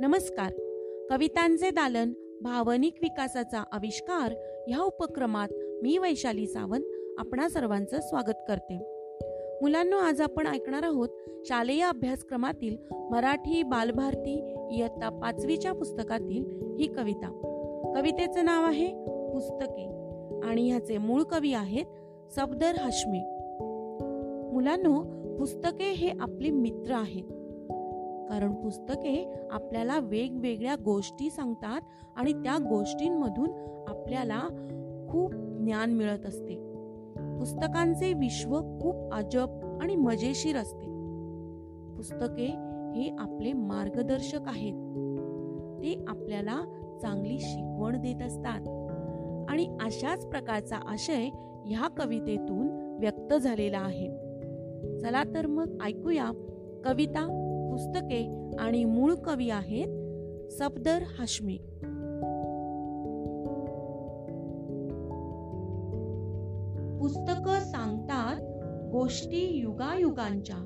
नमस्कार. कवितांचे दालन भावनिक विकासाचा आविष्कार ह्या उपक्रमात मी वैशाली सावंत आपणा सर्वांचं स्वागत करते. मुलांनो आज आपण ऐकणार आहोत शालेय अभ्यासक्रमातील मराठी बालभारती इयत्ता पाचवीच्या पुस्तकातील ही कविता. कवितेचं नाव आहे पुस्तके आणि ह्याचे मूळ कवी आहेत सफदर हश्मी. मुलांनो पुस्तके हे आपले मित्र आहेत. कारण पुस्तके आपल्याला वेगवेगळ्या गोष्टी सांगतात आणि त्या गोष्टींमधून आपल्याला खूप ज्ञान मिळत असते. पुस्तकांचे विश्व खूप अजब आणि मजेशीर असते. पुस्तके हे आपले मार्गदर्शक आहेत. ते आपल्याला चांगली शिकवण देत असतात. आणि अशाच प्रकारचा आशय ह्या कवितेतून व्यक्त झालेला आहे. चला तर मग ऐकूया कविता पुस्तके आणि मूळ कवी आहेत सफदर हाशमी. पुस्तक सांगतात गोष्टी युगायुगांच्या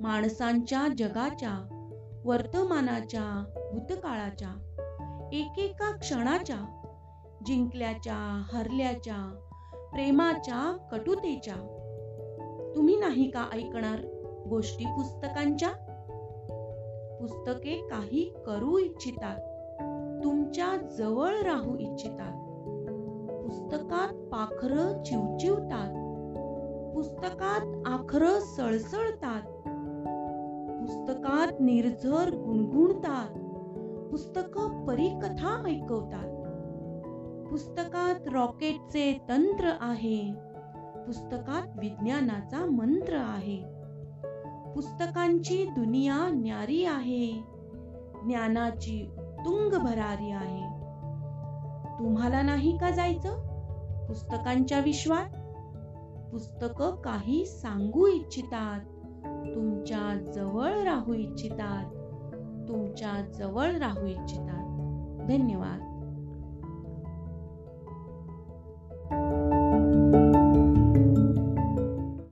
माणसांच्या जगाच्या वर्तमानाच्या भूतकाळाच्या एकेका क्षणाच्या जिंकल्याच्या हरल्याच्या प्रेमाच्या कटुतेच्या. तुम्ही नाही का ऐकणार गोष्टी पुस्तकांच्या? पुस्तके काही करू इच्छितात तुमच्या जवळ राहू इच्छितात. पुस्तकात पाखर चिवचिवतात पुस्तकात आखर सळसळतात. पुस्तकात निर्झर गुणगुणतात पुस्तक परिकथा ऐकवतात. पुस्तकात रॉकेटचे तंत्र आहे पुस्तकात विज्ञानाचा मंत्र आहे. पुस्तकांची दुनिया न्यारी आहे. ज्ञानाची तुंग भरारी आहे. तुम्हाला नाही का जायचं? पुस्तकांच्या विश्वात? पुस्तक काही सांगू इच्छितात. तुमच्या जवळ राहू इच्छितात. तुमच्या जवळ राहू इच्छितात. धन्यवाद.